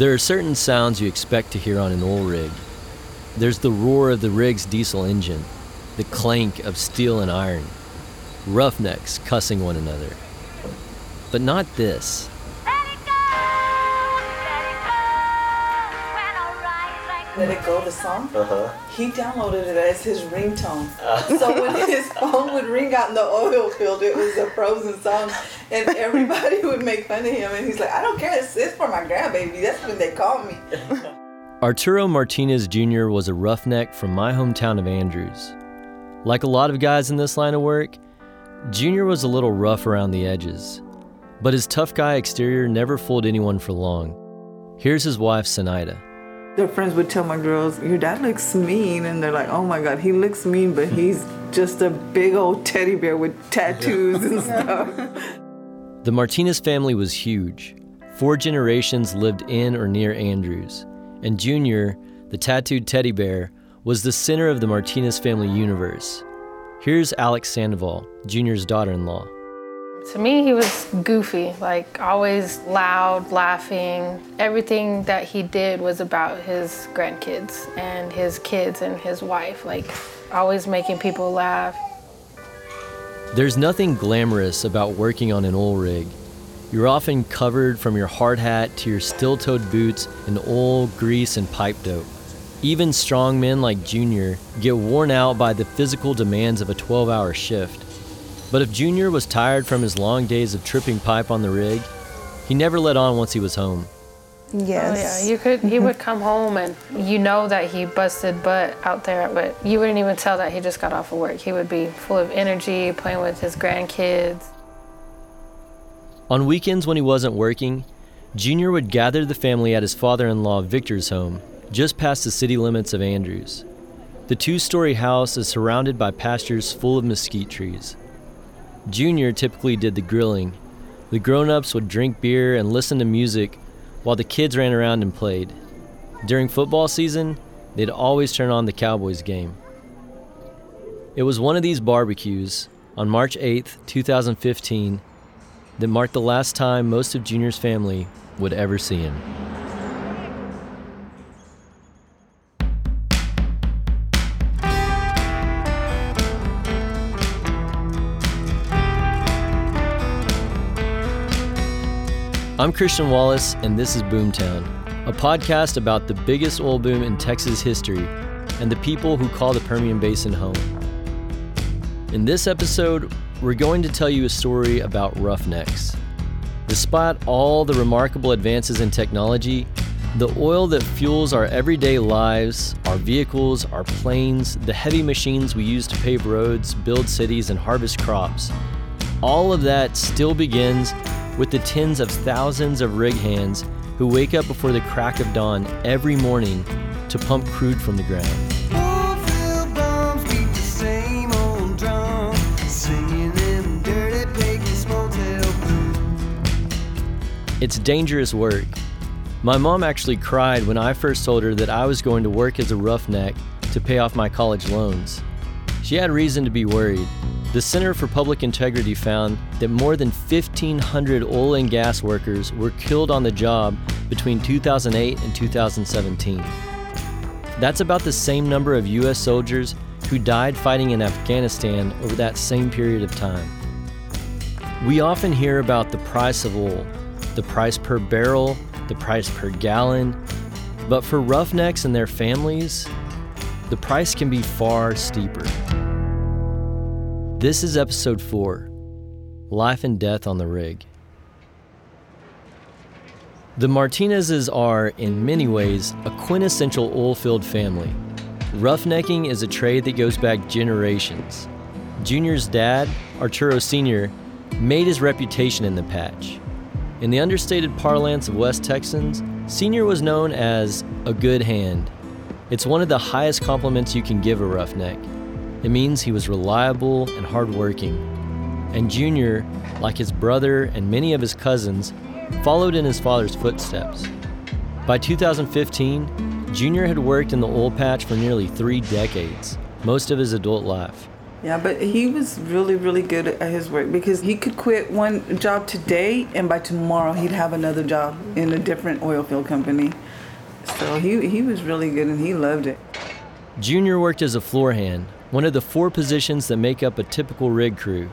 There are certain sounds you expect to hear on an oil rig. There's the roar of the rig's diesel engine, the clank of steel and iron, roughnecks cussing one another. But not this. Let It Go, the song, Uh-huh. he downloaded it as his ringtone. so when his phone would ring out in the oil field, it was a Frozen song, and everybody would make fun of him. And he's like, I don't care, it's, it's for my grandbaby. That's when they call me. Arturo Martinez Jr. was a roughneck from my hometown of Andrews. Like a lot of guys in this line of work, Jr. was a little rough around the edges. But his tough guy exterior never fooled anyone for long. Here's his wife, Sinaida. Their friends would tell my girls, Your dad looks mean. And they're like, Oh my God, he looks mean, but he's just a big old teddy bear with tattoos and stuff. The Martinez family was huge. Four generations lived in or near Andrews, and Junior, the tattooed teddy bear, was the center of the Martinez family universe. Here's Alex Sandoval, Junior's daughter in law. To me, he was goofy, like always loud, laughing. Everything that he did was about his grandkids and his kids and his wife, like always making people laugh. There's nothing glamorous about working on an oil rig. You're often covered from your hard hat to your steel toed boots in oil, grease, and pipe dope. Even strong men like Junior get worn out by the physical demands of a 12 hour shift. But if Junior was tired from his long days of tripping pipe on the rig, he never let on once he was home. Yes. Oh yeah, you could. He would come home and you know that he busted butt out there, but you wouldn't even tell that he just got off of work. He would be full of energy, playing with his grandkids. On weekends when he wasn't working, Junior would gather the family at his father in law Victor's home, just past the city limits of Andrews. The two story house is surrounded by pastures full of mesquite trees. Junior typically did the grilling. The grown ups would drink beer and listen to music while the kids ran around and played. During football season, they'd always turn on the Cowboys game. It was one of these barbecues on March 8th, 2015, that marked the last time most of Junior's family would ever see him. I'm Christian Wallace, and this is Boomtown, a podcast about the biggest oil boom in Texas history and the people who call the Permian Basin home. In this episode, we're going to tell you a story about roughnecks. Despite all the remarkable advances in technology, the oil that fuels our everyday lives, our vehicles, our planes, the heavy machines we use to pave roads, build cities, and harvest crops, all of that still begins with the tens of thousands of rig hands who wake up before the crack of dawn every morning to pump crude from the ground. Oilfield bums beat the same old drum, singing them dirty Peggy's motel blues. It's dangerous work. My mom actually cried when I first told her that I was going to work as a roughneck to pay off my college loans. She had reason to be worried. The Center for Public Integrity found that more than 1,500 oil and gas workers were killed on the job between 2008 and 2017. That's about the same number of U.S. soldiers who died fighting in Afghanistan over that same period of time. We often hear about the price of oil, the price per barrel, the price per gallon, but for roughnecks and their families, the price can be far steeper. This is episode 4 Life and Death on the Rig. The Martinezes are, in many ways, a quintessential oilfield family. Roughnecking is a trade that goes back generations. Junior's dad, Arturo Sr., made his reputation in the patch. In the understated parlance of West Texans, Sr. was known as a good hand. It's one of the highest compliments you can give a roughneck. It means he was reliable and hardworking. And Junior, like his brother and many of his cousins, followed in his father's footsteps. By 2015, Junior had worked in the oil patch for nearly three decades, most of his adult life. Yeah, but he was really, really good at his work because he could quit one job today and by tomorrow he'd have another job in a different oil field company. So he, he was really good and he loved it. Junior worked as a floor hand, one of the four positions that make up a typical rig crew.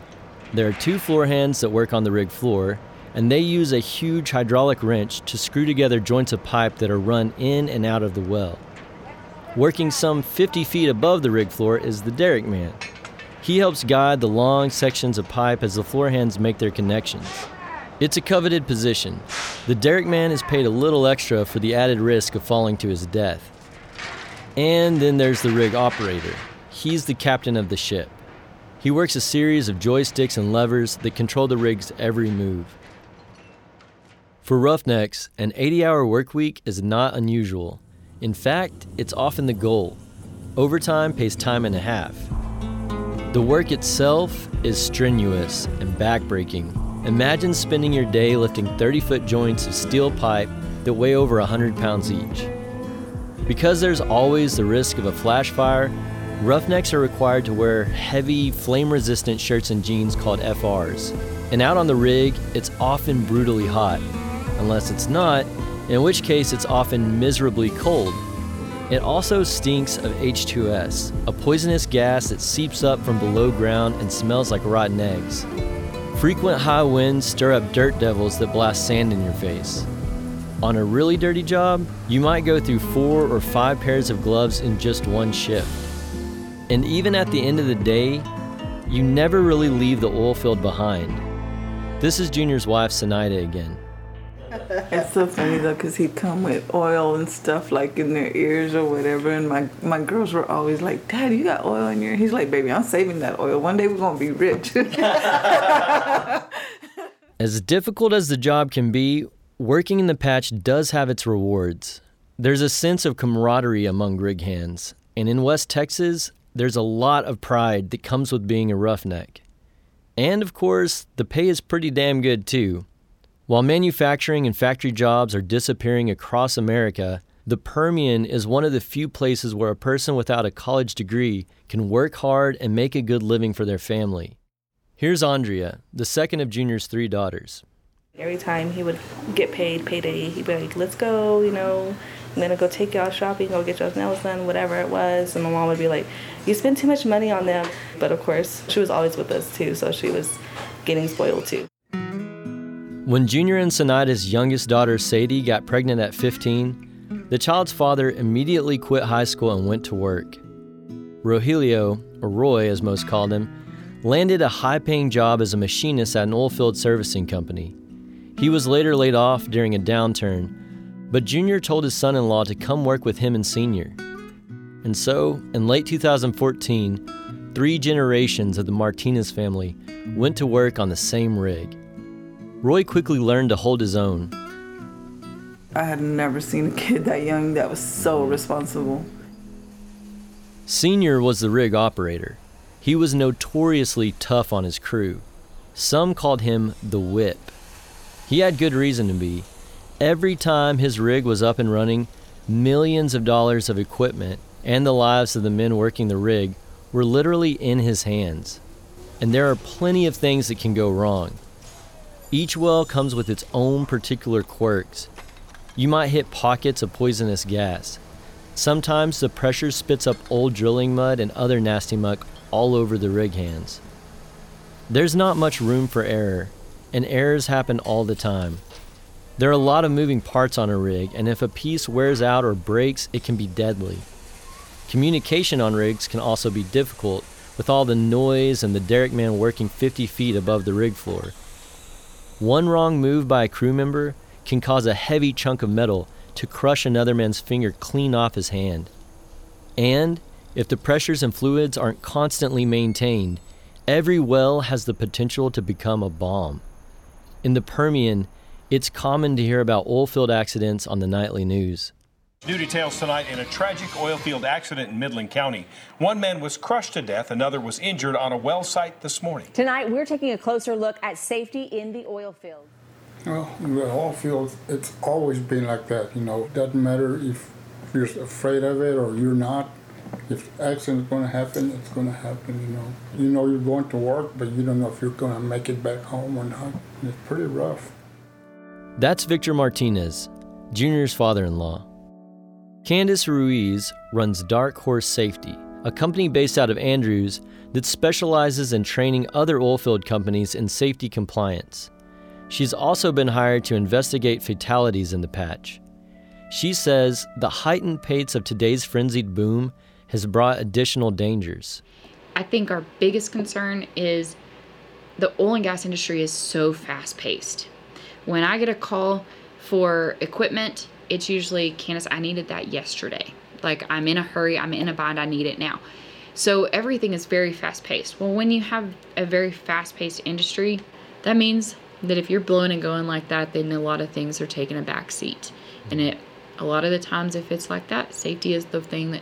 There are two floor hands that work on the rig floor, and they use a huge hydraulic wrench to screw together joints of pipe that are run in and out of the well. Working some 50 feet above the rig floor is the derrick man. He helps guide the long sections of pipe as the floor hands make their connections. It's a coveted position. The derrick man is paid a little extra for the added risk of falling to his death. And then there's the rig operator. He's the captain of the ship. He works a series of joysticks and levers that control the rig's every move. For roughnecks, an 80 hour work week is not unusual. In fact, it's often the goal. Overtime pays time and a half. The work itself is strenuous and backbreaking. Imagine spending your day lifting 30 foot joints of steel pipe that weigh over 100 pounds each. Because there's always the risk of a flash fire, roughnecks are required to wear heavy, flame resistant shirts and jeans called FRs. And out on the rig, it's often brutally hot, unless it's not, in which case it's often miserably cold. It also stinks of H2S, a poisonous gas that seeps up from below ground and smells like rotten eggs. Frequent high winds stir up dirt devils that blast sand in your face. On a really dirty job, you might go through four or five pairs of gloves in just one shift. And even at the end of the day, you never really leave the oil field behind. This is Junior's wife, Sinaida, again. It's so funny though, cause he'd come with oil and stuff like in their ears or whatever, and my my girls were always like, "Dad, you got oil in your." He's like, "Baby, I'm saving that oil. One day we're gonna be rich." As difficult as the job can be, working in the patch does have its rewards. There's a sense of camaraderie among rig hands, and in West Texas, there's a lot of pride that comes with being a roughneck. And of course, the pay is pretty damn good too. While manufacturing and factory jobs are disappearing across America, the Permian is one of the few places where a person without a college degree can work hard and make a good living for their family. Here's Andrea, the second of Junior's three daughters. Every time he would get paid payday, he'd be like, "Let's go," you know. I'm gonna go take y'all shopping, go get y'all's nails done, whatever it was. And my mom would be like, "You spend too much money on them." But of course, she was always with us too, so she was getting spoiled too. When Junior and Sinaida's youngest daughter, Sadie, got pregnant at 15, the child's father immediately quit high school and went to work. Rogelio, or Roy as most called him, landed a high paying job as a machinist at an oilfield servicing company. He was later laid off during a downturn, but Junior told his son in law to come work with him and Senior. And so, in late 2014, three generations of the Martinez family went to work on the same rig. Roy quickly learned to hold his own. I had never seen a kid that young that was so responsible. Senior was the rig operator. He was notoriously tough on his crew. Some called him the whip. He had good reason to be. Every time his rig was up and running, millions of dollars of equipment and the lives of the men working the rig were literally in his hands. And there are plenty of things that can go wrong. Each well comes with its own particular quirks. You might hit pockets of poisonous gas. Sometimes the pressure spits up old drilling mud and other nasty muck all over the rig hands. There's not much room for error, and errors happen all the time. There are a lot of moving parts on a rig, and if a piece wears out or breaks, it can be deadly. Communication on rigs can also be difficult, with all the noise and the derrick man working 50 feet above the rig floor. One wrong move by a crew member can cause a heavy chunk of metal to crush another man's finger clean off his hand. And If the pressures and fluids aren't constantly maintained, every well has the potential to become a bomb. In the Permian, it's common to hear about oilfield accidents on the nightly news. New details tonight in a tragic oil field accident in Midland County. One man was crushed to death, another was injured on a well site this morning. Tonight, we're taking a closer look at safety in the oil field. Well, in the oil field, it's always been like that. You know, doesn't matter if you're afraid of it or you're not. If accident's going to happen, it's going to happen. You know, you know you're going to work, but you don't know if you're going to make it back home or not. It's pretty rough. That's Victor Martinez, Junior's father in law. Candice Ruiz runs Dark Horse Safety, a company based out of Andrews that specializes in training other oilfield companies in safety compliance. She's also been hired to investigate fatalities in the patch. She says the heightened pace of today's frenzied boom has brought additional dangers. I think our biggest concern is the oil and gas industry is so fast paced. When I get a call for equipment, it's usually Candace, I needed that yesterday. Like I'm in a hurry, I'm in a bind, I need it now. So everything is very fast paced. Well, when you have a very fast paced industry, that means that if you're blowing and going like that, then a lot of things are taking a back seat. And it a lot of the times if it's like that, safety is the thing that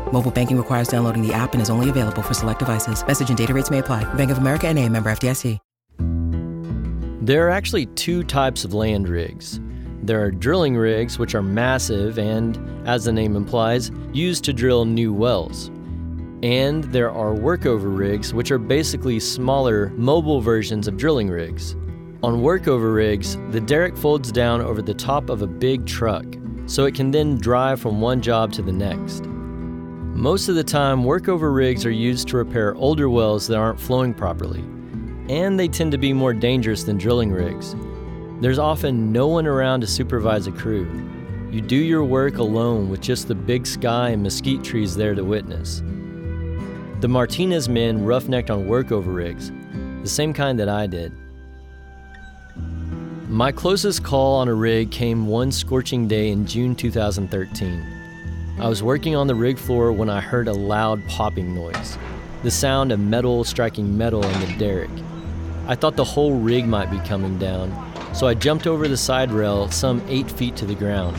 Mobile banking requires downloading the app and is only available for select devices. Message and data rates may apply. Bank of America and a member FDIC. There are actually two types of land rigs. There are drilling rigs, which are massive and, as the name implies, used to drill new wells. And there are workover rigs, which are basically smaller, mobile versions of drilling rigs. On workover rigs, the derrick folds down over the top of a big truck, so it can then drive from one job to the next. Most of the time, workover rigs are used to repair older wells that aren't flowing properly, and they tend to be more dangerous than drilling rigs. There's often no one around to supervise a crew. You do your work alone with just the big sky and mesquite trees there to witness. The Martinez men roughnecked on workover rigs, the same kind that I did. My closest call on a rig came one scorching day in June 2013. I was working on the rig floor when I heard a loud popping noise, the sound of metal striking metal in the derrick. I thought the whole rig might be coming down, so I jumped over the side rail some eight feet to the ground.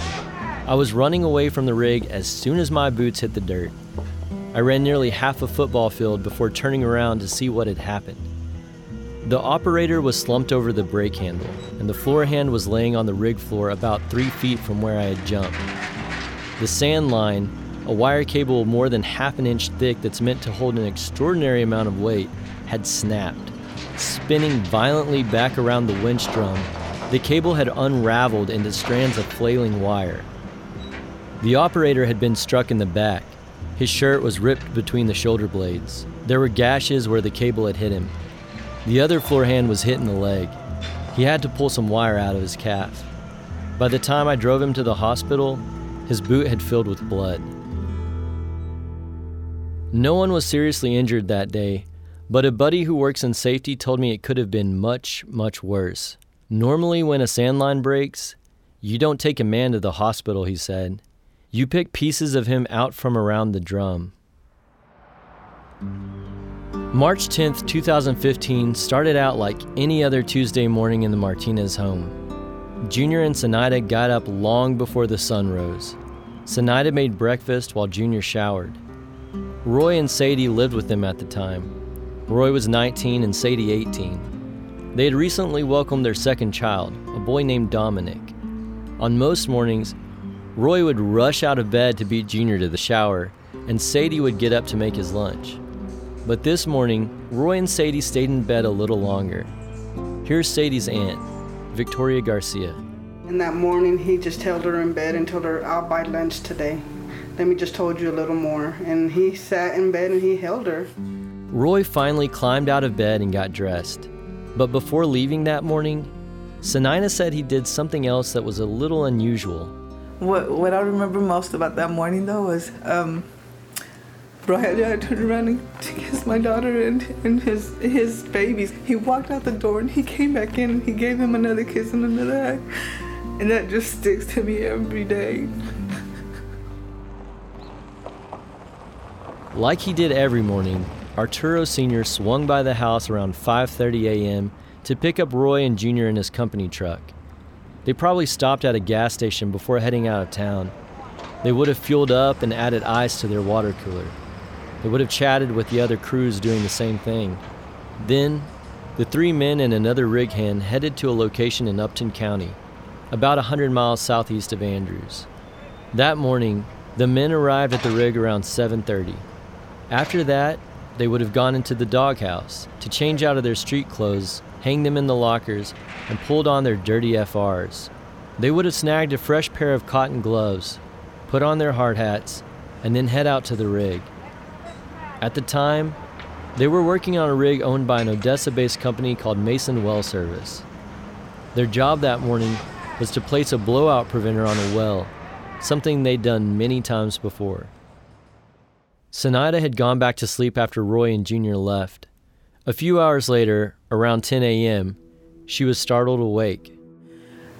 I was running away from the rig as soon as my boots hit the dirt. I ran nearly half a football field before turning around to see what had happened. The operator was slumped over the brake handle, and the floor hand was laying on the rig floor about three feet from where I had jumped. The sand line, a wire cable more than half an inch thick that's meant to hold an extraordinary amount of weight, had snapped. Spinning violently back around the winch drum, the cable had unraveled into strands of flailing wire. The operator had been struck in the back. His shirt was ripped between the shoulder blades. There were gashes where the cable had hit him. The other floor hand was hit in the leg. He had to pull some wire out of his calf. By the time I drove him to the hospital, his boot had filled with blood. No one was seriously injured that day, but a buddy who works in safety told me it could have been much, much worse. Normally, when a sand line breaks, you don't take a man to the hospital, he said. You pick pieces of him out from around the drum. March 10th, 2015 started out like any other Tuesday morning in the Martinez home. Junior and Sinaida got up long before the sun rose. Sinaida made breakfast while Junior showered. Roy and Sadie lived with them at the time. Roy was 19 and Sadie 18. They had recently welcomed their second child, a boy named Dominic. On most mornings, Roy would rush out of bed to beat Junior to the shower, and Sadie would get up to make his lunch. But this morning, Roy and Sadie stayed in bed a little longer. Here's Sadie's aunt, Victoria Garcia. In that morning, he just held her in bed and told her, I'll buy lunch today. Let me just told you a little more. And he sat in bed and he held her. Roy finally climbed out of bed and got dressed. But before leaving that morning, Sinaida said he did something else that was a little unusual. What what I remember most about that morning though was um, Around and to kiss my daughter and, and his his babies. He walked out the door and he came back in and he gave him another kiss and another hug. And that just sticks to me every day. Like he did every morning, Arturo Sr. swung by the house around 5:30 a.m. to pick up Roy and Junior in his company truck. They probably stopped at a gas station before heading out of town. They would have fueled up and added ice to their water cooler. They would have chatted with the other crews doing the same thing. Then, the three men and another rig hand headed to a location in Upton County, about 100 miles southeast of Andrews. That morning, the men arrived at the rig around 7:30. After that, they would have gone into the doghouse to change out of their street clothes, hang them in the lockers, and pulled on their dirty FRs. They would have snagged a fresh pair of cotton gloves, put on their hard hats, and then head out to the rig. At the time, they were working on a rig owned by an Odessa based company called Mason Well Service. Their job that morning was to place a blowout preventer on a well, something they'd done many times before. Sinaida had gone back to sleep after Roy and Junior left. A few hours later, around 10 a.m., she was startled awake.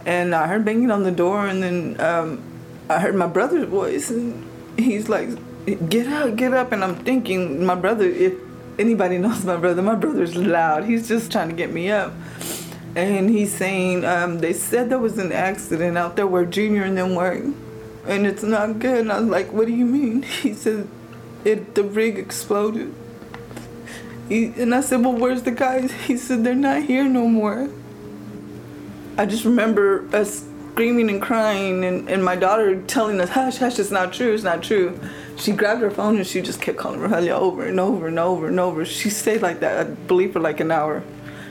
And I heard banging on the door, and then um, I heard my brother's voice, and he's like, "Get up, get up!" And I'm thinking, my brother. If anybody knows my brother, my brother's loud. He's just trying to get me up. And he's saying, um, "They said there was an accident out there where Junior and them were, and it's not good." And I was like, "What do you mean?" He said, "It the rig exploded." He, and I said, "Well, where's the guys?" He said, "They're not here no more." I just remember us screaming and crying, and, and my daughter telling us, "Hush, hush, it's not true, it's not true." She grabbed her phone and she just kept calling Rogelio over and over and over and over. She stayed like that, I believe, for like an hour.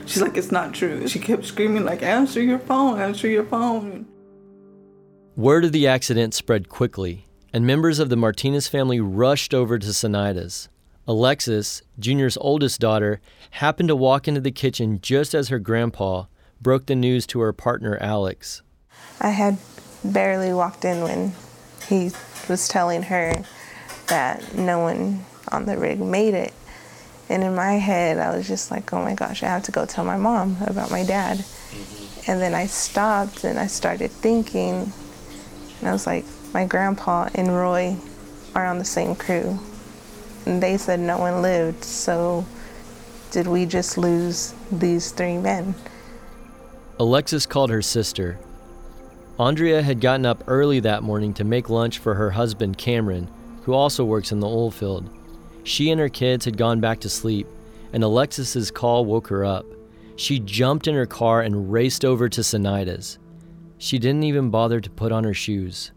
She's like, "It's not true." She kept screaming like, "Answer your phone, answer your phone." Word of the accident spread quickly, and members of the Martinez family rushed over to Sinaida's. Alexis, Junior's oldest daughter, happened to walk into the kitchen just as her grandpa broke the news to her partner Alex. I had barely walked in when he was telling her that no one on the rig made it. And in my head, I was just like, oh my gosh, I have to go tell my mom about my dad. Mm-hmm. And then I stopped and I started thinking, and I was like, my grandpa and Roy are on the same crew. And they said no one lived, so did we just lose these three men? Alexis called her sister. Andrea had gotten up early that morning to make lunch for her husband Cameron, who also works in the oil field. She and her kids had gone back to sleep, and Alexis's call woke her up. She jumped in her car and raced over to Sinaida's. She didn't even bother to put on her shoes.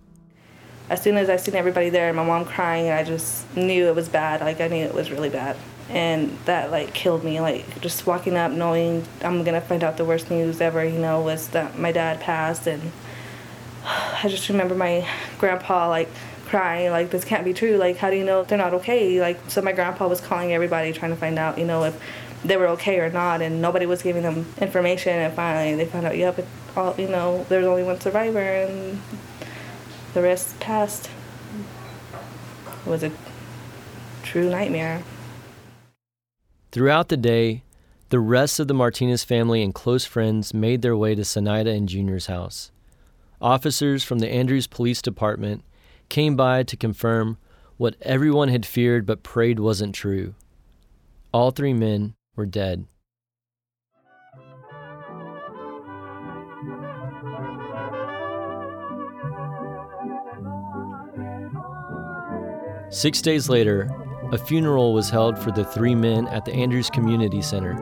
As soon as I seen everybody there and my mom crying, I just knew it was bad. Like I knew it was really bad. And that like killed me. Like just walking up knowing I'm gonna find out the worst news ever, you know, was that my dad passed and I just remember my grandpa like crying, like this can't be true. Like how do you know they're not okay? Like so my grandpa was calling everybody trying to find out, you know, if they were okay or not and nobody was giving them information and finally they found out, yep, it all you know, there's only one survivor and the rest passed. It was a true nightmare. Throughout the day, the rest of the Martinez family and close friends made their way to Sinaida and Junior's house. Officers from the Andrews Police Department came by to confirm what everyone had feared but prayed wasn't true. All three men were dead. Six days later, a funeral was held for the three men at the Andrews Community Center.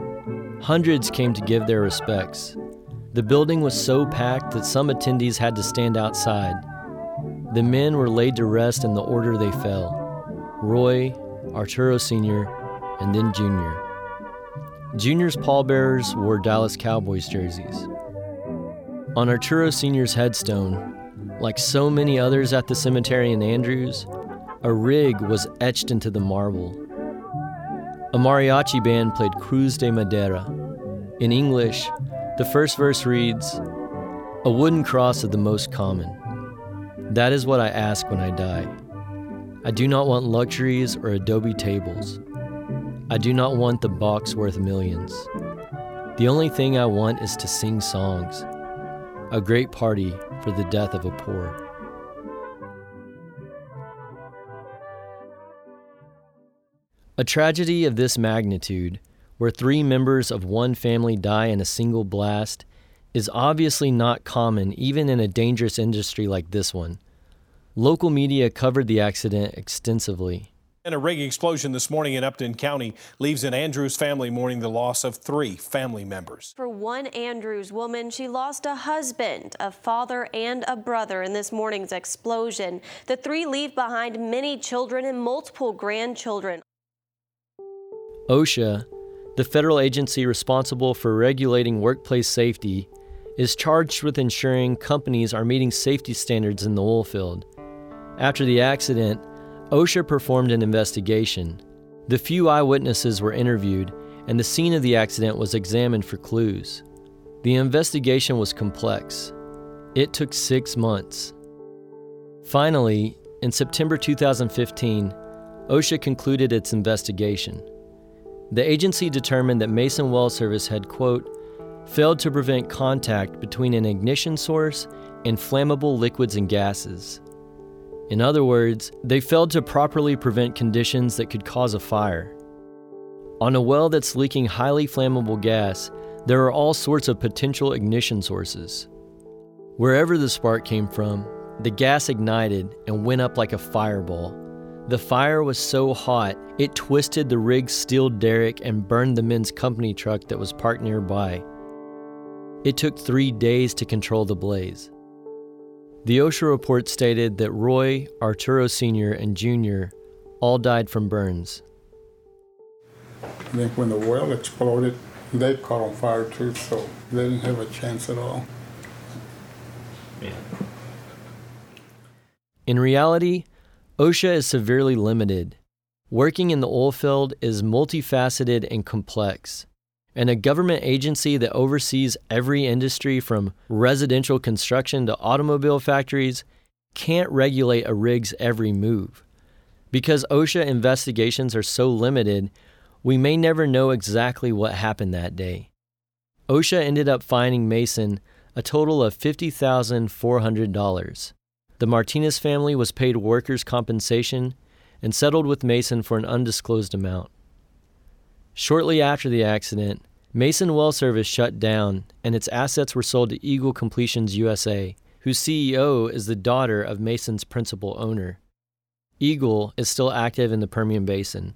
Hundreds came to give their respects. The building was so packed that some attendees had to stand outside. The men were laid to rest in the order they fell Roy, Arturo Sr., and then Junior. Junior's pallbearers wore Dallas Cowboys jerseys. On Arturo Sr.'s headstone, like so many others at the cemetery in Andrews, a rig was etched into the marble. A mariachi band played Cruz de Madera. In English, the first verse reads A wooden cross of the most common. That is what I ask when I die. I do not want luxuries or adobe tables. I do not want the box worth millions. The only thing I want is to sing songs. A great party for the death of a poor. A tragedy of this magnitude, where three members of one family die in a single blast, is obviously not common even in a dangerous industry like this one. Local media covered the accident extensively. And a rig explosion this morning in Upton County leaves an Andrews family mourning the loss of three family members. For one Andrews woman, she lost a husband, a father, and a brother in this morning's explosion. The three leave behind many children and multiple grandchildren. OSHA, the federal agency responsible for regulating workplace safety, is charged with ensuring companies are meeting safety standards in the oil field. After the accident, OSHA performed an investigation. The few eyewitnesses were interviewed, and the scene of the accident was examined for clues. The investigation was complex. It took six months. Finally, in September 2015, OSHA concluded its investigation. The agency determined that Mason Well Service had, quote, failed to prevent contact between an ignition source and flammable liquids and gases. In other words, they failed to properly prevent conditions that could cause a fire. On a well that's leaking highly flammable gas, there are all sorts of potential ignition sources. Wherever the spark came from, the gas ignited and went up like a fireball. The fire was so hot, it twisted the rig's steel derrick and burned the men's company truck that was parked nearby. It took three days to control the blaze. The OSHA report stated that Roy, Arturo Sr., and Jr. all died from burns. I think when the well exploded, they caught on fire too, so they didn't have a chance at all. Yeah. In reality, OSHA is severely limited. Working in the oil field is multifaceted and complex. And a government agency that oversees every industry from residential construction to automobile factories can't regulate a rig's every move. Because OSHA investigations are so limited, we may never know exactly what happened that day. OSHA ended up fining Mason a total of $50,400. The Martinez family was paid workers' compensation and settled with Mason for an undisclosed amount. Shortly after the accident, Mason Well Service shut down and its assets were sold to Eagle Completions USA, whose CEO is the daughter of Mason's principal owner. Eagle is still active in the Permian Basin.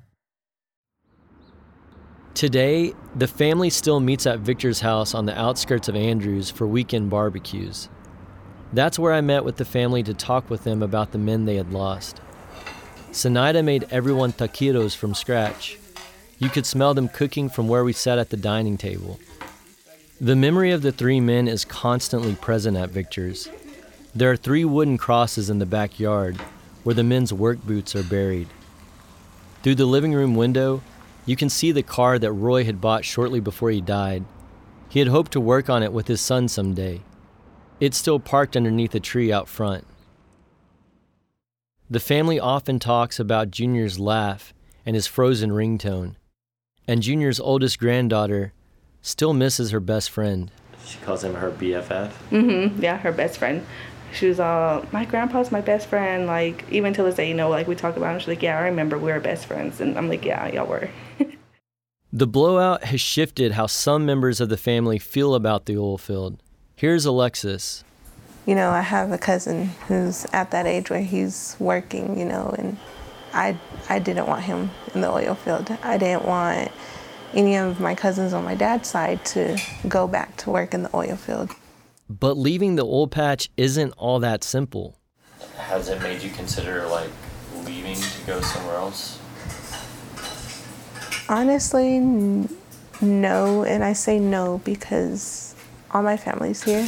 Today, the family still meets at Victor's house on the outskirts of Andrews for weekend barbecues. That's where I met with the family to talk with them about the men they had lost. Sinaida made everyone taquitos from scratch. You could smell them cooking from where we sat at the dining table. The memory of the three men is constantly present at Victor's. There are three wooden crosses in the backyard where the men's work boots are buried. Through the living room window, you can see the car that Roy had bought shortly before he died. He had hoped to work on it with his son someday. It's still parked underneath a tree out front. The family often talks about Junior's laugh and his frozen ringtone, and Junior's oldest granddaughter still misses her best friend. She calls him her BFF. Mm-hmm. Yeah, her best friend. She was all, my grandpa's my best friend. Like, even till this day, you know, like we talk about him. She's like, yeah, I remember we were best friends. And I'm like, yeah, y'all were. The blowout has shifted how some members of the family feel about the oil field. Here's Alexis. You know, I have a cousin who's at that age where he's working, you know, and I I didn't want him in the oil field. I didn't want any of my cousins on my dad's side to go back to work in the oil field. But leaving the old patch isn't all that simple. Has it made you consider like leaving to go somewhere else? Honestly, no, and I say no because all my family's here.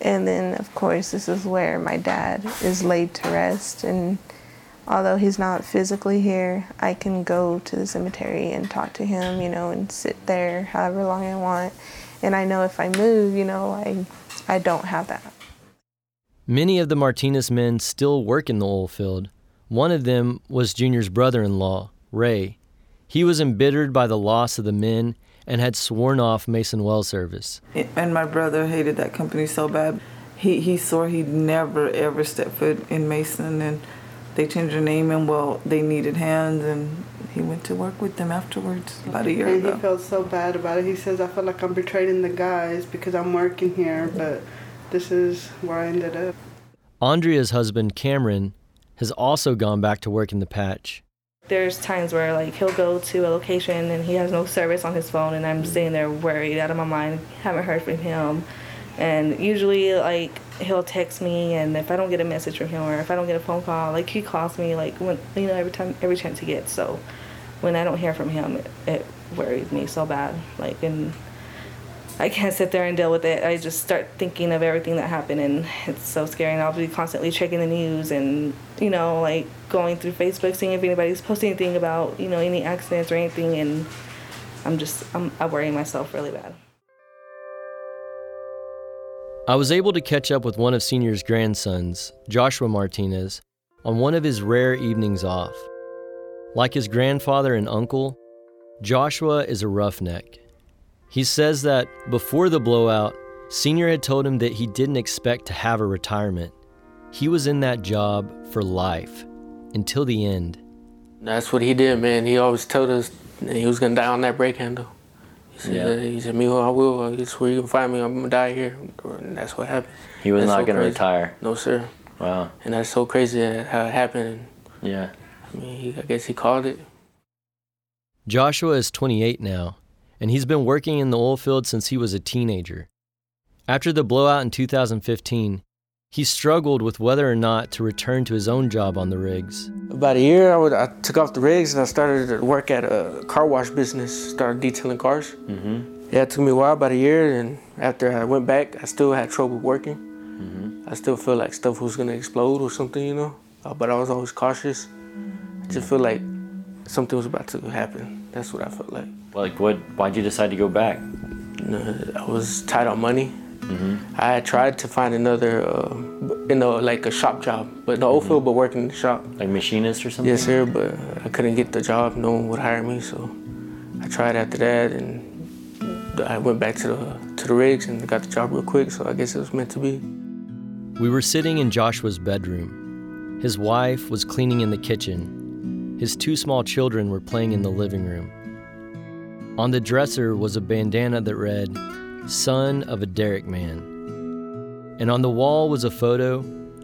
And then, of course, this is where my dad is laid to rest. And although he's not physically here, I can go to the cemetery and talk to him, you know, and sit there however long I want. And I know if I move, you know, I, I don't have that. Many of the Martinez men still work in the oil field. One of them was Junior's brother in law, Ray. He was embittered by the loss of the men and had sworn off Mason Well Service. And my brother hated that company so bad. He, he swore he'd never ever step foot in Mason and they changed their name and well they needed hands and he went to work with them afterwards about a year and ago. he felt so bad about it. He says, I feel like I'm betraying the guys because I'm working here, but this is where I ended up. Andrea's husband, Cameron, has also gone back to work in the patch. There's times where like he'll go to a location and he has no service on his phone and I'm mm-hmm. sitting there worried out of my mind, haven't heard from him. And usually like he'll text me and if I don't get a message from him or if I don't get a phone call, like he calls me like when you know every time every chance he gets. So when I don't hear from him it, it worries me so bad. Like and I can't sit there and deal with it. I just start thinking of everything that happened, and it's so scary. And I'll be constantly checking the news and, you know, like going through Facebook, seeing if anybody's posting anything about, you know, any accidents or anything. And I'm just, I'm, I worry myself really bad. I was able to catch up with one of Senior's grandsons, Joshua Martinez, on one of his rare evenings off. Like his grandfather and uncle, Joshua is a roughneck. He says that before the blowout, Senior had told him that he didn't expect to have a retirement. He was in that job for life until the end. That's what he did, man. He always told us he was gonna die on that brake handle. He said, Yeah. he said, me, I will. It's where you can find me. I'm gonna die here. And that's what happened. He was That's not so gonna crazy. retire. No, sir. Wow. And that's so crazy how it happened. Yeah. I mean, he, I guess he called it. Joshua is 28 now, and he's been working in the oil field since he was a teenager. After the blowout in 2015, he struggled with whether or not to return to his own job on the rigs. About a year, I, would, I took off the rigs and I started to work at a car wash business. Started detailing cars. Mm-hmm. Yeah, it took me a while, about a year, and after I went back, I still had trouble working. Mm-hmm. I still feel like stuff was gonna explode or something, you know. Uh, but I was always cautious. I just feel like something was about to happen. That's what I felt like. Like, what? Why'd you decide to go back? I was tight on money. Mm-hmm. I had tried to find another, uh, you know, like a shop job, but no oil field, but working in the shop. Like machinist or something? Yes, sir. But I couldn't get the job. No one would hire me, so I tried after that, and I went back to the to the rigs and got the job real quick. So I guess it was meant to be. We were sitting in Joshua's bedroom. His wife was cleaning in the kitchen. His two small children were playing in the living room. On the dresser was a bandana that read, Son of a Derrick Man. And on the wall was a photo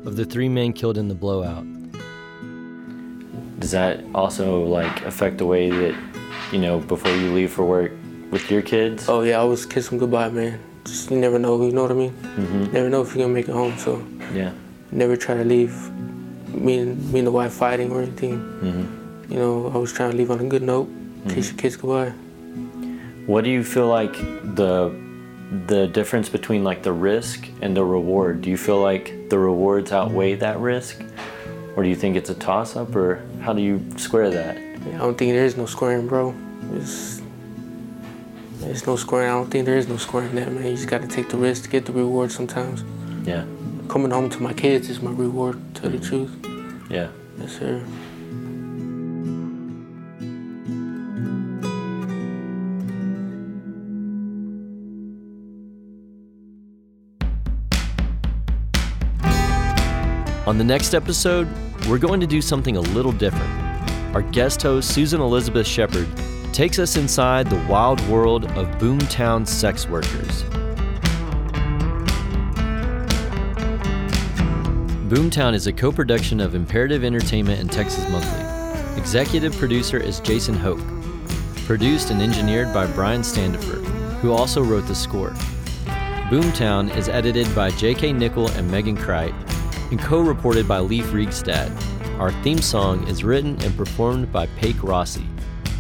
of the three men killed in the blowout. Does that also like affect the way that you know before you leave for work with your kids? Oh yeah, I always kiss them goodbye, man. Just you never know, you know what I mean? Mm-hmm. Never know if you're gonna make it home, so Yeah. never try to leave me and me and the wife fighting or anything. Mm-hmm. You know, I was trying to leave on a good note in case hmm. your kids go by. What do you feel like the the difference between like the risk and the reward? Do you feel like the rewards outweigh that risk, or do you think it's a toss up, or how do you square that? I don't think there is no squaring, bro. It's, there's no squaring. I don't think there is no squaring that, man. You just got to take the risk to get the reward sometimes. Yeah. Coming home to my kids is my reward, to tell the hmm. truth. Yeah. Yes, sir. On the next episode, we're going to do something a little different. Our guest host, Susan Elizabeth Shepard, takes us inside the wild world of Boomtown sex workers. Boomtown is a co production of Imperative Entertainment and Texas Monthly. Executive producer is Jason Hoch. Produced and engineered by Brian Standefer, who also wrote the score. Boomtown is edited by J.K. Nickell and Megan Creydt and co reported by Leif Reigstad. Our theme song is written and performed by Paik Rossi.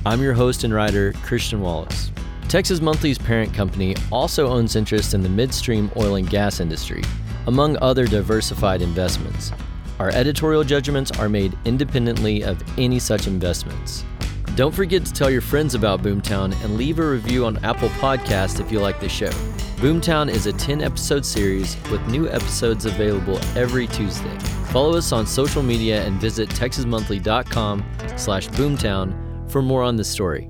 I'm your host and writer, Christian Wallace. Texas Monthly's parent company also owns interest in the midstream oil and gas industry, among other diversified investments. Our editorial judgments are made independently of any such investments. Don't forget to tell your friends about Boomtown and leave a review on Apple Podcast if you like the show. Boomtown is a 10 episode series with new episodes available every Tuesday. Follow us on social media and visit texasmonthly.com slash boomtown for more on this story.